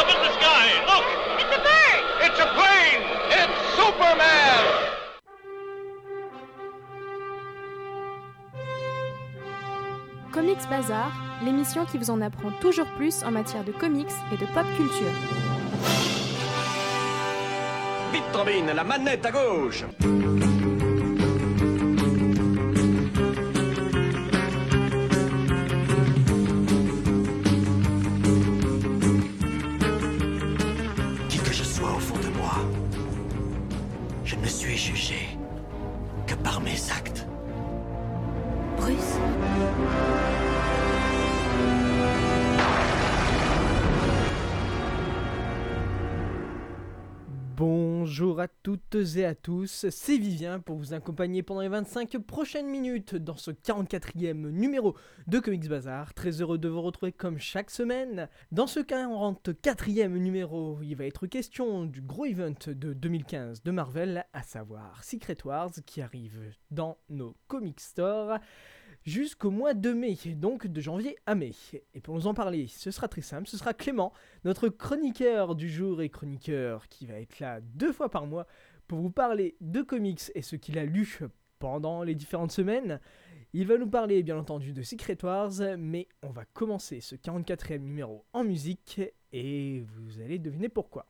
Up in the sky, look! It's a bird! It's a plane! It's Superman! Comics Bazar, l'émission qui vous en apprend toujours plus en matière de comics et de pop culture. Vite, Trombine, la manette à gauche Bonjour à toutes et à tous, c'est Vivien pour vous accompagner pendant les 25 prochaines minutes dans ce 44e numéro de Comics Bazar. Très heureux de vous retrouver comme chaque semaine. Dans ce 44e numéro, il va être question du gros event de 2015 de Marvel, à savoir Secret Wars, qui arrive dans nos comic stores jusqu'au mois de mai, donc de janvier à mai. Et pour nous en parler, ce sera très simple, ce sera Clément, notre chroniqueur du jour et chroniqueur qui va être là deux fois par mois pour vous parler de comics et ce qu'il a lu pendant les différentes semaines. Il va nous parler bien entendu de Secret Wars, mais on va commencer ce 44e numéro en musique et vous allez deviner pourquoi.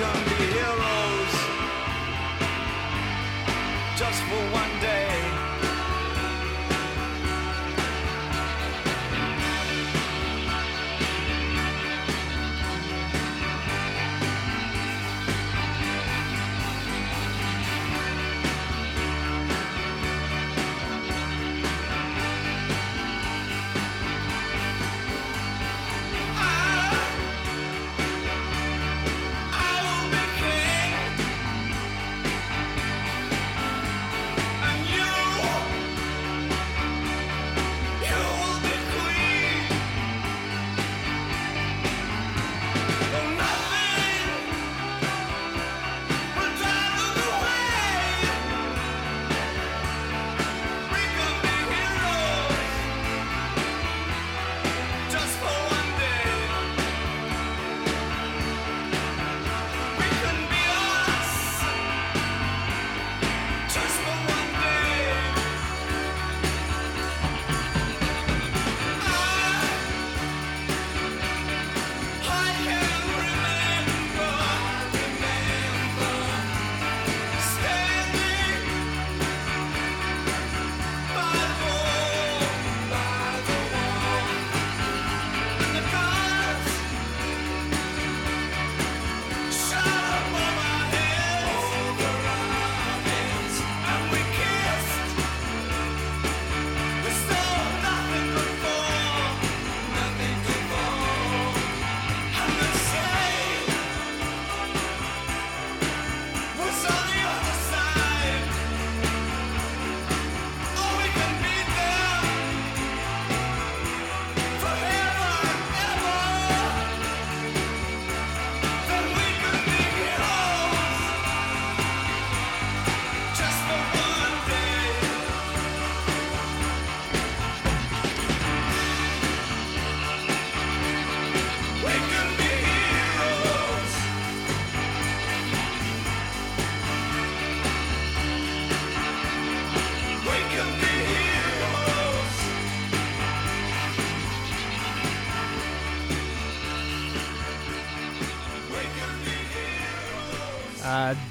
Oh, we can be heroes. Just for one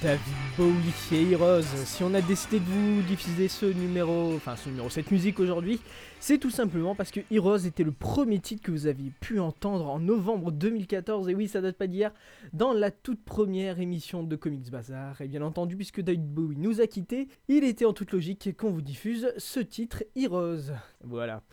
David Bowie et Heroes. Si on a décidé de vous diffuser ce numéro, enfin ce numéro, cette musique aujourd'hui, c'est tout simplement parce que Heroes était le premier titre que vous aviez pu entendre en novembre 2014, et oui, ça date pas d'hier, dans la toute première émission de Comics Bazar. Et bien entendu, puisque David Bowie nous a quittés, il était en toute logique qu'on vous diffuse ce titre Heroes. Voilà.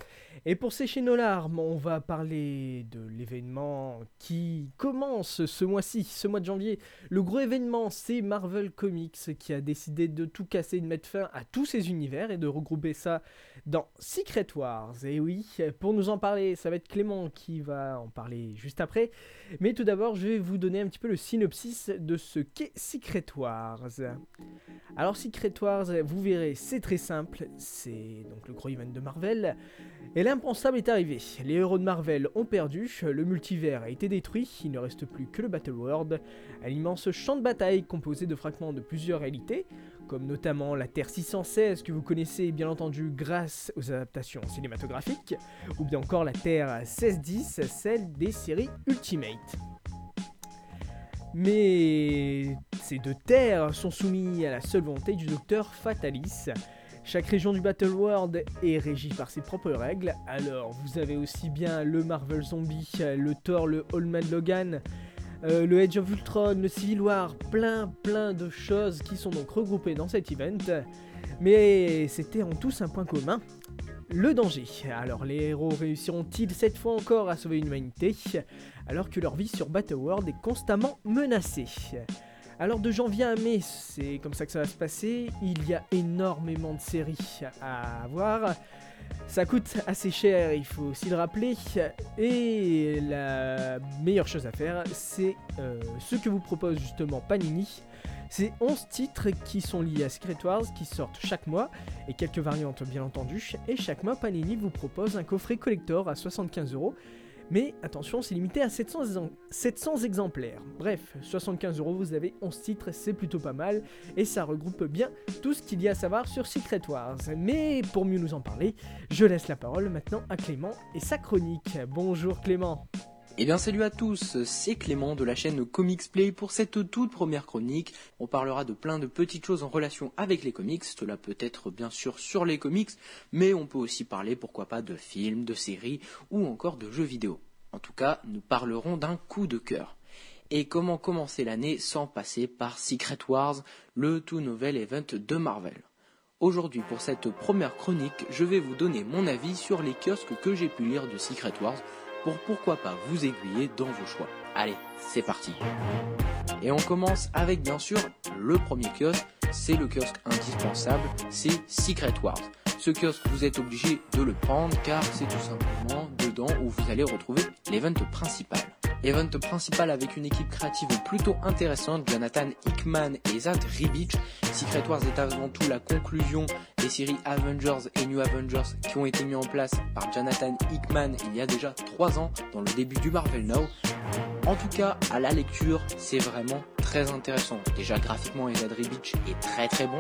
Et pour sécher nos larmes, on va parler de l'événement qui commence ce mois-ci, ce mois de janvier. Le gros événement, c'est Marvel Comics qui a décidé de tout casser, de mettre fin à tous ces univers et de regrouper ça dans Secret Wars. Et oui, pour nous en parler, ça va être Clément qui va en parler juste après. Mais tout d'abord, je vais vous donner un petit peu le synopsis de ce qu'est Secret Wars. Alors Secret Wars, vous verrez, c'est très simple. C'est donc le gros event de Marvel. L'impensable est arrivé. Les héros de Marvel ont perdu, le multivers a été détruit, il ne reste plus que le Battle World, un immense champ de bataille composé de fragments de plusieurs réalités, comme notamment la Terre 616 que vous connaissez bien entendu grâce aux adaptations cinématographiques, ou bien encore la Terre 1610, celle des séries Ultimate. Mais ces deux terres sont soumises à la seule volonté du docteur Fatalis. Chaque région du Battle World est régie par ses propres règles. Alors, vous avez aussi bien le Marvel Zombie, le Thor, le Allman Logan, euh, le Edge of Ultron, le Civil War, plein plein de choses qui sont donc regroupées dans cet event. Mais c'était en tous un point commun, le danger. Alors les héros réussiront-ils cette fois encore à sauver l'humanité alors que leur vie sur Battle World est constamment menacée? Alors de janvier à mai, c'est comme ça que ça va se passer. Il y a énormément de séries à voir. Ça coûte assez cher, il faut aussi le rappeler. Et la meilleure chose à faire, c'est euh, ce que vous propose justement Panini. C'est 11 titres qui sont liés à Secret Wars qui sortent chaque mois, et quelques variantes bien entendu. Et chaque mois, Panini vous propose un coffret collector à 75 euros. Mais attention, c'est limité à 700, exem- 700 exemplaires. Bref, 75 euros, vous avez 11 titres, c'est plutôt pas mal, et ça regroupe bien tout ce qu'il y a à savoir sur Secret Wars. Mais pour mieux nous en parler, je laisse la parole maintenant à Clément et sa chronique. Bonjour Clément. Eh bien salut à tous, c'est Clément de la chaîne Comics Play pour cette toute première chronique. On parlera de plein de petites choses en relation avec les comics, cela peut être bien sûr sur les comics, mais on peut aussi parler pourquoi pas de films, de séries ou encore de jeux vidéo. En tout cas, nous parlerons d'un coup de cœur. Et comment commencer l'année sans passer par Secret Wars, le tout nouvel event de Marvel? Aujourd'hui, pour cette première chronique, je vais vous donner mon avis sur les kiosques que j'ai pu lire de Secret Wars pour pourquoi pas vous aiguiller dans vos choix. Allez, c'est parti. Et on commence avec bien sûr le premier kiosque, c'est le kiosque indispensable, c'est Secret Wars. Ce kiosque, vous êtes obligé de le prendre car c'est tout simplement dedans où vous allez retrouver l'event principal. Event principal avec une équipe créative plutôt intéressante, Jonathan Hickman et Zad Ribic. Secret Wars est avant tout la conclusion des séries Avengers et New Avengers qui ont été mis en place par Jonathan Hickman il y a déjà 3 ans dans le début du Marvel Now. En tout cas, à la lecture, c'est vraiment très intéressant. Déjà graphiquement, Ezad Ribic est très très bon.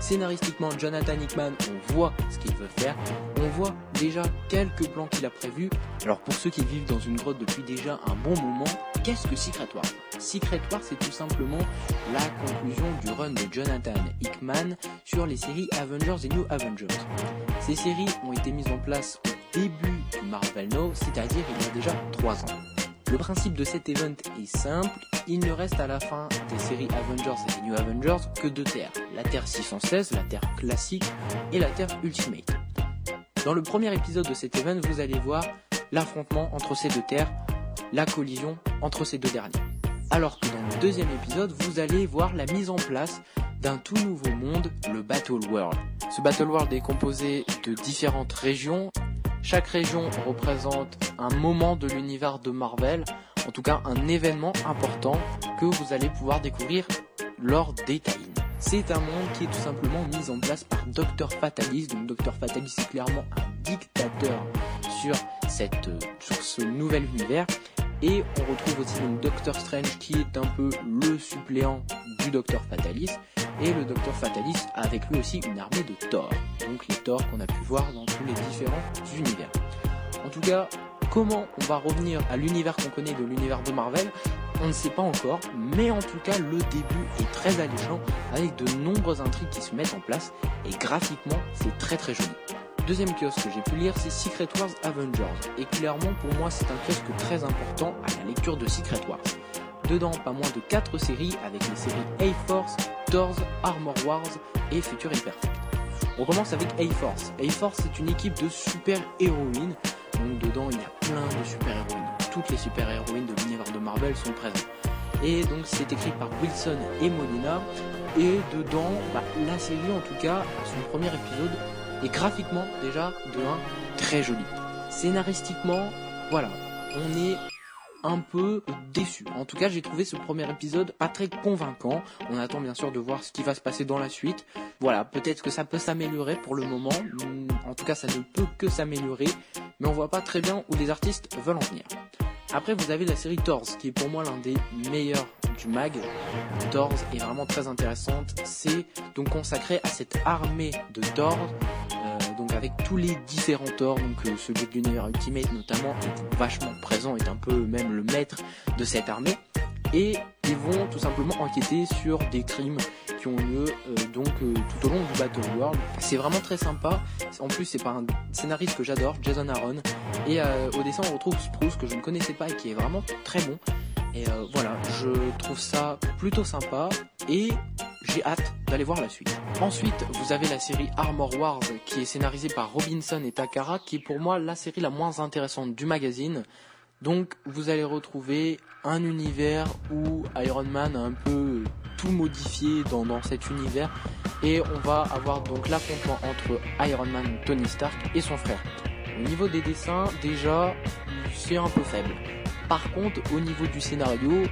Scénaristiquement, Jonathan Hickman, on voit ce qu'il veut faire. On voit déjà quelques plans qu'il a prévus. Alors pour ceux qui vivent dans une grotte depuis déjà un bon moment, qu'est-ce que Secret Wars? Secret Wars, c'est tout simplement la conclusion du run de Jonathan Hickman sur les séries Avengers et New Avengers. Ces séries ont été mises en place au début du Marvel Now, c'est-à-dire il y a déjà 3 ans. Le principe de cet event est simple, il ne reste à la fin des séries Avengers et New Avengers que deux terres, la Terre 616, la Terre classique, et la Terre Ultimate. Dans le premier épisode de cet event, vous allez voir l'affrontement entre ces deux terres, la collision entre ces deux derniers. Alors que dans le deuxième épisode, vous allez voir la mise en place d'un tout nouveau monde, le Battle World. Ce Battle World est composé de différentes régions. Chaque région représente un moment de l'univers de Marvel, en tout cas un événement important que vous allez pouvoir découvrir lors des tie C'est un monde qui est tout simplement mis en place par Dr Fatalis. Donc Dr Fatalis est clairement un dictateur euh, sur ce nouvel univers. Et on retrouve aussi donc Doctor Strange qui est un peu le suppléant du Docteur Fatalis. Et le Docteur Fatalis a avec lui aussi une armée de Thor. Donc les Thor qu'on a pu voir dans tous les différents univers. En tout cas, comment on va revenir à l'univers qu'on connaît de l'univers de Marvel On ne sait pas encore, mais en tout cas le début est très alléchant avec de nombreuses intrigues qui se mettent en place et graphiquement c'est très très joli. Deuxième kiosque que j'ai pu lire c'est Secret Wars Avengers et clairement pour moi c'est un kiosque très important à la lecture de Secret Wars. Dedans pas moins de 4 séries avec les séries A-Force, Thors, Armor Wars et Future Imperfect. On commence avec A-Force. A-Force c'est une équipe de super héroïnes donc dedans, il y a plein de super-héroïnes. Toutes les super-héroïnes de l'univers de Marvel sont présentes. Et donc c'est écrit par Wilson et Molina. Et dedans, bah, la série en tout cas, son premier épisode, est graphiquement déjà de très joli. Scénaristiquement, voilà, on est un peu déçu. En tout cas, j'ai trouvé ce premier épisode pas très convaincant. On attend bien sûr de voir ce qui va se passer dans la suite. Voilà, peut-être que ça peut s'améliorer pour le moment. En tout cas, ça ne peut que s'améliorer. Mais on voit pas très bien où les artistes veulent en venir. Après, vous avez la série Thors, qui est pour moi l'un des meilleurs du mag. Thors est vraiment très intéressante. C'est donc consacré à cette armée de Thor, avec tous les différents Thor, donc euh, celui de l'univers Ultimate notamment, est vachement présent, est un peu même le maître de cette armée. Et ils vont tout simplement enquêter sur des crimes qui ont lieu euh, donc euh, tout au long du Battle World. C'est vraiment très sympa. En plus, c'est par un scénariste que j'adore, Jason Aaron. Et au dessin, on retrouve Spruce que je ne connaissais pas et qui est vraiment très bon. Et voilà, je trouve ça plutôt sympa et j'ai hâte d'aller voir la suite. Ensuite, vous avez la série Armor Wars qui est scénarisée par Robinson et Takara, qui est pour moi la série la moins intéressante du magazine. Donc, vous allez retrouver un univers où Iron Man a un peu tout modifié dans, dans cet univers et on va avoir donc l'affrontement entre Iron Man, Tony Stark et son frère. Au niveau des dessins, déjà, c'est un peu faible. Par contre, au niveau du scénario,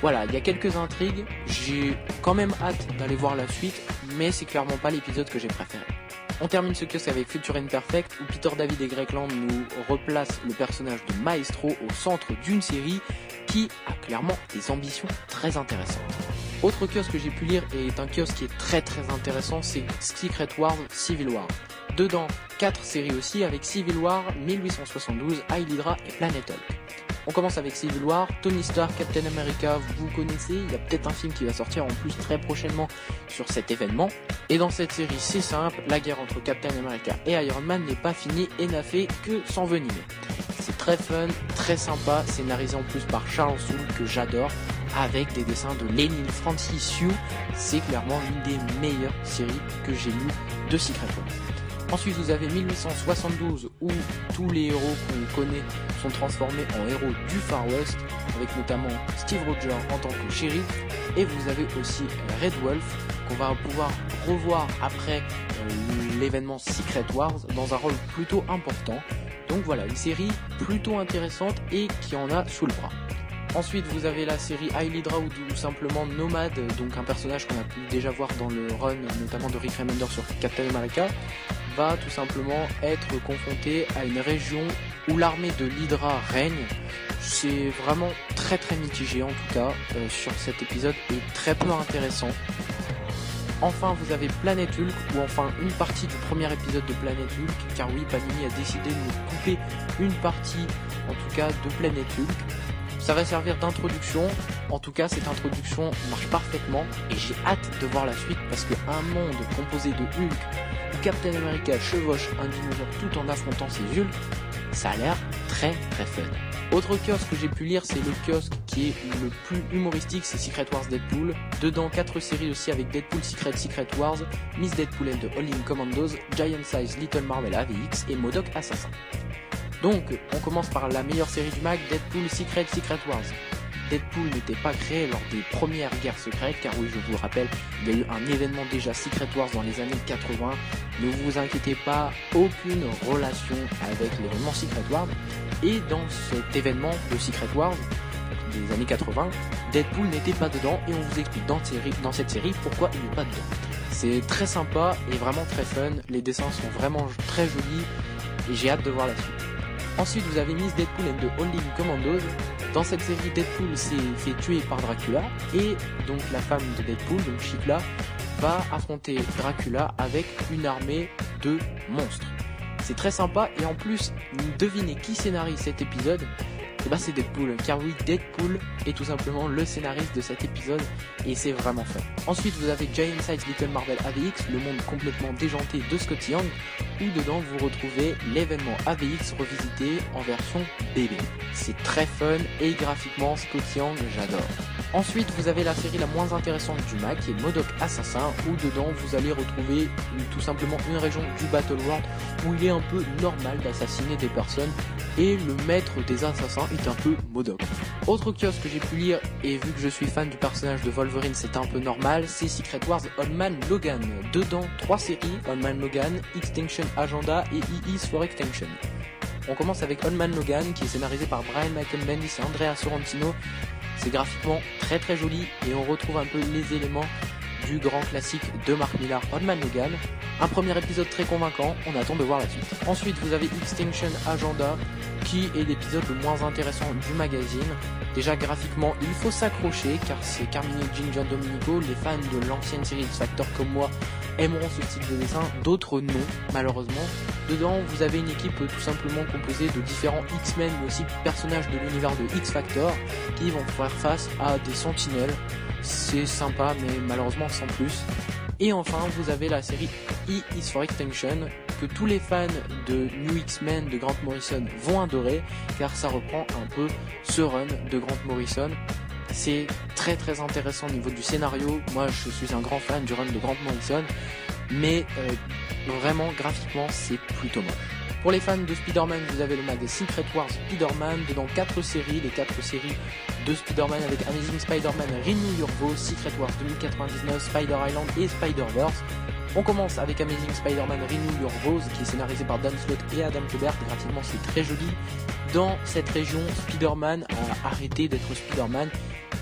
voilà, il y a quelques intrigues. J'ai quand même hâte d'aller voir la suite, mais c'est clairement pas l'épisode que j'ai préféré. On termine ce kiosque avec Future Imperfect, où Peter David et Greg Land nous replacent le personnage de Maestro au centre d'une série qui a clairement des ambitions très intéressantes. Autre kiosque que j'ai pu lire et est un kiosque qui est très très intéressant, c'est Secret Wars Civil War. Dedans, 4 séries aussi avec Civil War, 1872, High Hydra et Planet Hulk. On commence avec Civil War, Tony Stark, Captain America, vous connaissez, il y a peut-être un film qui va sortir en plus très prochainement sur cet événement. Et dans cette série, c'est simple, la guerre entre Captain America et Iron Man n'est pas finie et n'a fait que s'envenimer. C'est très fun, très sympa, scénarisé en plus par Charles Soule que j'adore, avec des dessins de Lenny Francis Yu. C'est clairement l'une des meilleures séries que j'ai lues de Secret Wars. Ensuite, vous avez 1872 où tous les héros qu'on connaît sont transformés en héros du Far West, avec notamment Steve Rogers en tant que shérif. Et vous avez aussi Red Wolf qu'on va pouvoir revoir après euh, l'événement Secret Wars dans un rôle plutôt important. Donc voilà, une série plutôt intéressante et qui en a sous le bras. Ensuite, vous avez la série High Hydra ou simplement Nomad, donc un personnage qu'on a pu déjà voir dans le run, notamment de Rick Remender sur Captain America, va tout simplement être confronté à une région où l'armée de l'Hydra règne. C'est vraiment très très mitigé en tout cas euh, sur cet épisode et très peu intéressant. Enfin, vous avez Planet Hulk, ou enfin une partie du premier épisode de Planet Hulk, car oui, Panini a décidé de nous couper une partie, en tout cas, de Planet Hulk. Ça va servir d'introduction. En tout cas, cette introduction marche parfaitement et j'ai hâte de voir la suite parce qu'un monde composé de Hulk où Captain America chevauche un dinosaure tout en affrontant ses Hulk, ça a l'air très très fun. Autre kiosque que j'ai pu lire, c'est le kiosque qui est le plus humoristique, c'est Secret Wars Deadpool. Dedans, 4 séries aussi avec Deadpool Secret Secret Wars, Miss Deadpool and the All In Commandos, Giant Size Little Marvel AVX et Modoc Assassin. Donc, on commence par la meilleure série du mag, Deadpool Secret Secret Wars. Deadpool n'était pas créé lors des premières guerres secrètes, car oui, je vous le rappelle, il y a eu un événement déjà Secret Wars dans les années 80. Ne vous inquiétez pas, aucune relation avec l'événement Secret Wars. Et dans cet événement de Secret Wars des années 80, Deadpool n'était pas dedans et on vous explique dans cette série pourquoi il n'est pas dedans. C'est très sympa et vraiment très fun. Les dessins sont vraiment très jolis et j'ai hâte de voir la suite. Ensuite, vous avez Miss Deadpool and the Holding Commandos. Dans cette série, Deadpool s'est fait tuer par Dracula et donc la femme de Deadpool, donc Chikla, va affronter Dracula avec une armée de monstres. C'est très sympa et en plus, devinez qui scénarise cet épisode? Et bah c'est Deadpool, car oui, Deadpool est tout simplement le scénariste de cet épisode et c'est vraiment fun. Ensuite vous avez Giant Size Little Marvel AVX, le monde complètement déjanté de Scott Young, où dedans vous retrouvez l'événement AVX revisité en version bébé. C'est très fun et graphiquement Scott Young j'adore. Ensuite, vous avez la série la moins intéressante du MAC, qui est Modoc Assassin, où dedans vous allez retrouver tout simplement une région du Battle World où il est un peu normal d'assassiner des personnes et le maître des assassins est un peu Modoc. Autre kiosque que j'ai pu lire, et vu que je suis fan du personnage de Wolverine, c'est un peu normal, c'est Secret Wars On Man Logan. Dedans, trois séries, On Man Logan, Extinction Agenda et E is for Extinction. On commence avec On Man Logan, qui est scénarisé par Brian Michael Bendis et Andrea Sorrentino. C'est graphiquement très très joli et on retrouve un peu les éléments du grand classique de Mark Millar, On Man Logan. Un premier épisode très convaincant, on attend de voir la suite. Ensuite, vous avez Extinction Agenda, qui est l'épisode le moins intéressant du magazine. Déjà graphiquement, il faut s'accrocher car c'est Carmine Jean Dominico. Les fans de l'ancienne série X Factor comme moi aimeront ce style de dessin, d'autres non, malheureusement. Dedans, vous avez une équipe tout simplement composée de différents X-Men, mais aussi personnages de l'univers de X Factor, qui vont faire face à des sentinelles. C'est sympa, mais malheureusement sans plus. Et enfin, vous avez la série E is for Extinction, que tous les fans de New X-Men de Grant Morrison vont adorer, car ça reprend un peu ce run de Grant Morrison. C'est très très intéressant au niveau du scénario. Moi, je suis un grand fan du run de Grant Morrison, mais euh, vraiment graphiquement, c'est plutôt moche. Pour les fans de Spider-Man, vous avez le mag Secret Wars Spider-Man, dedans 4 séries, les 4 séries de Spider-Man avec Amazing Spider-Man Renew Your Vow, Secret Wars 2099, Spider Island et Spider-Verse. On commence avec Amazing Spider-Man Renew Your Vows, qui est scénarisé par Dan Slott et Adam Kubert. Graphiquement, c'est très joli. Dans cette région, Spider-Man a arrêté d'être Spider-Man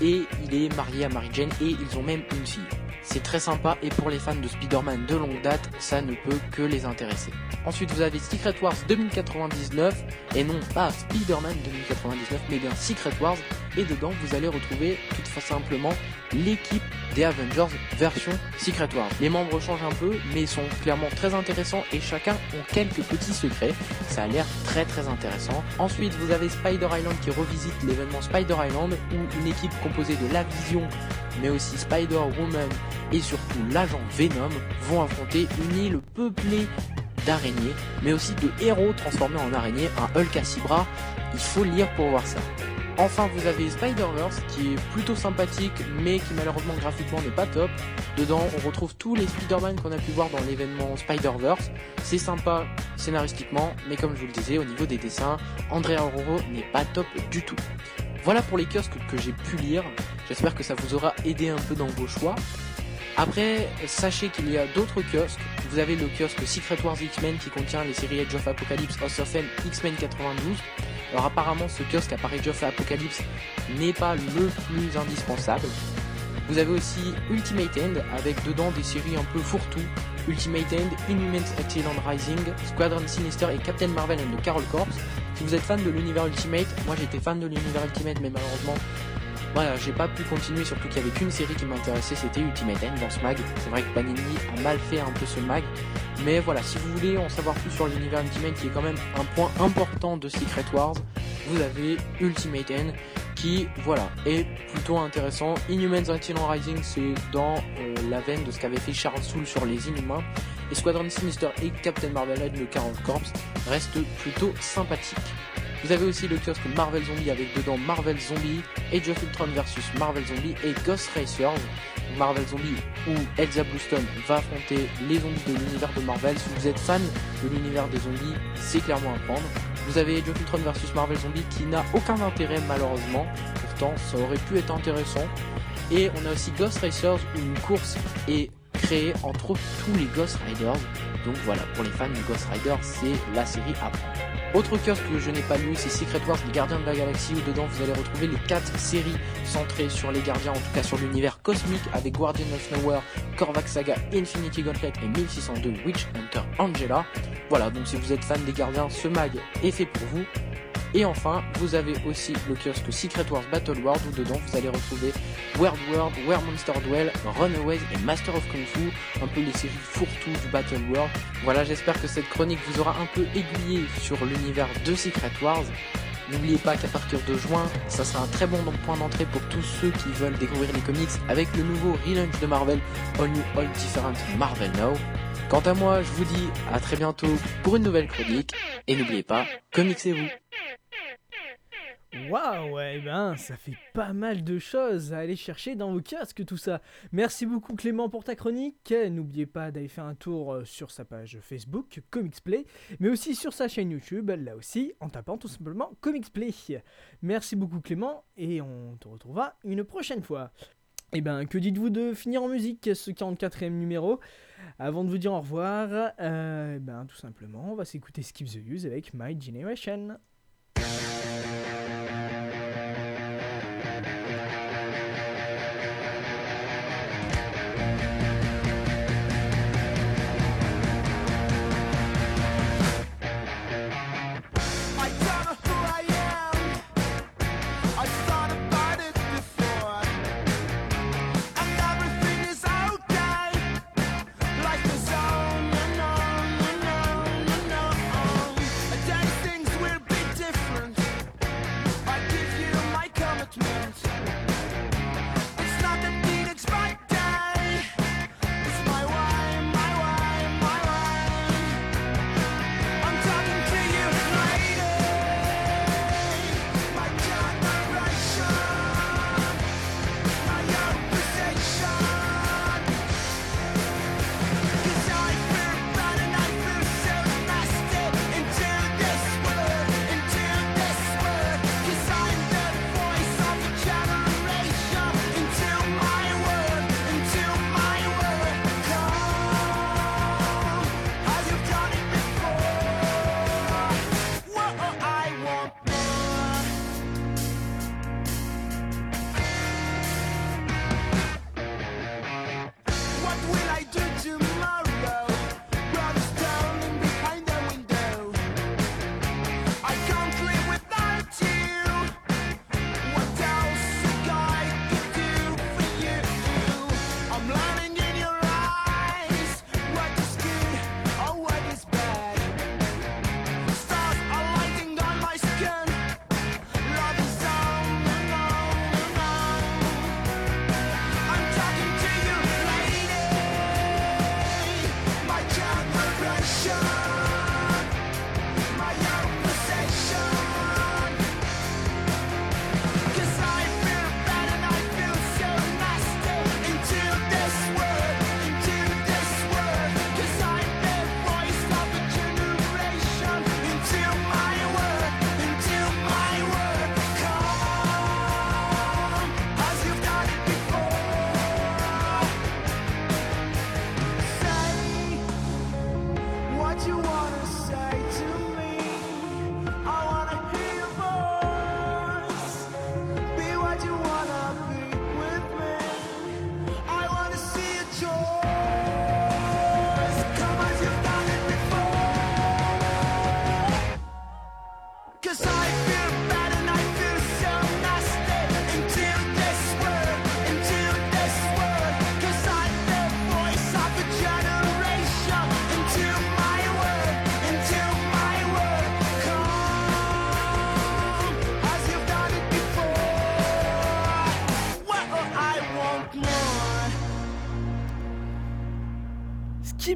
et il est marié à Mary Jane et ils ont même une fille. C'est très sympa et pour les fans de Spider-Man de longue date, ça ne peut que les intéresser. Ensuite, vous avez Secret Wars 2099 et non pas Spider-Man 2099, mais bien Secret Wars. Et dedans, vous allez retrouver tout simplement l'équipe des Avengers version Secret Wars. Les membres changent un peu, mais sont clairement très intéressants et chacun ont quelques petits secrets. Ça a l'air très très intéressant. Ensuite, vous avez Spider Island qui revisite l'événement Spider Island où une équipe composée de la Vision, mais aussi Spider-Woman et surtout l'agent Venom vont affronter une île peuplée d'araignées, mais aussi de héros transformés en araignées, un Hulk à six bras. Il faut lire pour voir ça. Enfin, vous avez Spider-Verse qui est plutôt sympathique, mais qui malheureusement graphiquement n'est pas top. Dedans, on retrouve tous les Spider-Man qu'on a pu voir dans l'événement Spider-Verse. C'est sympa scénaristiquement, mais comme je vous le disais, au niveau des dessins, Andrea Aurora n'est pas top du tout. Voilà pour les kiosques que j'ai pu lire. J'espère que ça vous aura aidé un peu dans vos choix. Après, sachez qu'il y a d'autres kiosques. Vous avez le kiosque Secret Wars X-Men qui contient les séries Age of Apocalypse, House of M, X-Men 92. Alors apparemment, ce kiosque à Paris Age of Apocalypse n'est pas le plus indispensable. Vous avez aussi Ultimate End avec dedans des séries un peu fourre-tout. Ultimate End, Inhumans Excellent Rising, Squadron Sinister et Captain Marvel and the Carol Corps. Si vous êtes fan de l'univers Ultimate, moi j'étais fan de l'univers Ultimate mais malheureusement voilà, j'ai pas pu continuer, surtout qu'il y avait qu'une série qui m'intéressait, c'était Ultimate End dans ce mag. C'est vrai que Panini a mal fait un peu ce mag. Mais voilà, si vous voulez en savoir plus sur l'univers Ultimate, qui est quand même un point important de Secret Wars, vous avez Ultimate End, qui, voilà, est plutôt intéressant. Inhumans Excellent Rising, c'est dans euh, la veine de ce qu'avait fait Charles Soule sur les Inhumains. Et Squadron Sinister et Captain Marvel and le 40 Corps restent plutôt sympathiques. Vous avez aussi le kiosque Marvel Zombie avec dedans Marvel Zombie, Age of Ultron versus Marvel Zombie et Ghost Racers. Marvel Zombie où Elsa Bluestone va affronter les zombies de l'univers de Marvel. Si vous êtes fan de l'univers des zombies, c'est clairement à prendre. Vous avez Age of Ultron versus Marvel Zombie qui n'a aucun intérêt malheureusement. Pourtant, ça aurait pu être intéressant. Et on a aussi Ghost Racers où une course est entre tous les Ghost Riders. Donc voilà, pour les fans de Ghost Rider, c'est la série à prendre. Autre kiosque que je n'ai pas lu, c'est Secret Wars, les gardiens de la galaxie, où dedans vous allez retrouver les 4 séries centrées sur les gardiens, en tout cas sur l'univers cosmique, avec Guardian of Nowhere, Korvac Saga, Infinity Gauntlet et 1602 Witch Hunter Angela. Voilà, donc si vous êtes fan des gardiens, ce mag est fait pour vous. Et enfin, vous avez aussi le kiosque Secret Wars Battle World, où dedans vous allez retrouver World World, Where Monster Duel, Runaways et Master of Kung Fu, un peu les séries fourre-tout du Battle World. Voilà, j'espère que cette chronique vous aura un peu aiguillé sur l'univers de Secret Wars. N'oubliez pas qu'à partir de juin, ça sera un très bon point d'entrée pour tous ceux qui veulent découvrir les comics avec le nouveau relaunch de Marvel, All New All Different Marvel Now. Quant à moi, je vous dis à très bientôt pour une nouvelle chronique, et n'oubliez pas, comicsez-vous Waouh, ouais, ben, ça fait pas mal de choses à aller chercher dans vos casques, tout ça. Merci beaucoup Clément pour ta chronique. N'oubliez pas d'aller faire un tour euh, sur sa page Facebook, Comics Play, mais aussi sur sa chaîne YouTube, là aussi, en tapant tout simplement Comics Play. Merci beaucoup Clément, et on te retrouvera une prochaine fois. Et ben, que dites-vous de finir en musique ce 44e numéro? Avant de vous dire au revoir, euh, ben, tout simplement, on va s'écouter Skip the Use avec My Generation.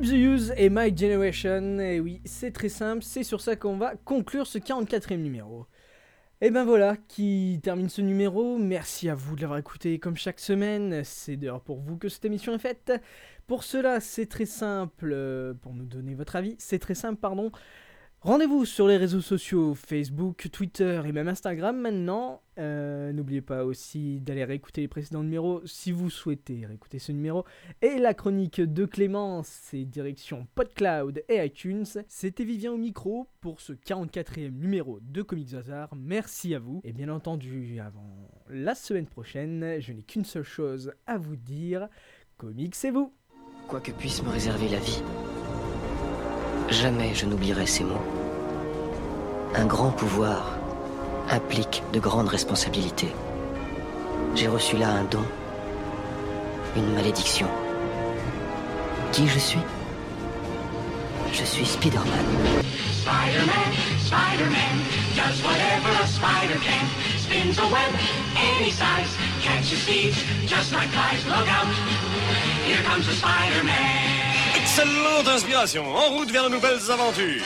The Use et My Generation, et oui, c'est très simple, c'est sur ça qu'on va conclure ce 44e numéro. Et ben voilà, qui termine ce numéro, merci à vous de l'avoir écouté comme chaque semaine, c'est d'ailleurs pour vous que cette émission est faite. Pour cela, c'est très simple, euh, pour nous donner votre avis, c'est très simple, pardon. Rendez-vous sur les réseaux sociaux Facebook, Twitter et même Instagram maintenant. Euh, N'oubliez pas aussi d'aller réécouter les précédents numéros si vous souhaitez réécouter ce numéro. Et la chronique de Clément, c'est direction PodCloud et iTunes. C'était Vivien au micro pour ce 44e numéro de Comics Bazar. Merci à vous. Et bien entendu, avant la semaine prochaine, je n'ai qu'une seule chose à vous dire. Comics, c'est vous Quoi que puisse me réserver la vie, jamais je n'oublierai ces mots. Un grand pouvoir implique de grandes responsabilités. J'ai reçu là un don, une malédiction. Qui je suis? Je suis Spider-Man. Spider-Man, Spider-Man, does whatever a spider can. Spins a web any size, catches thieves just like flies. Look out, here comes the Spider-Man. Excellente inspiration, en route vers de nouvelles aventures.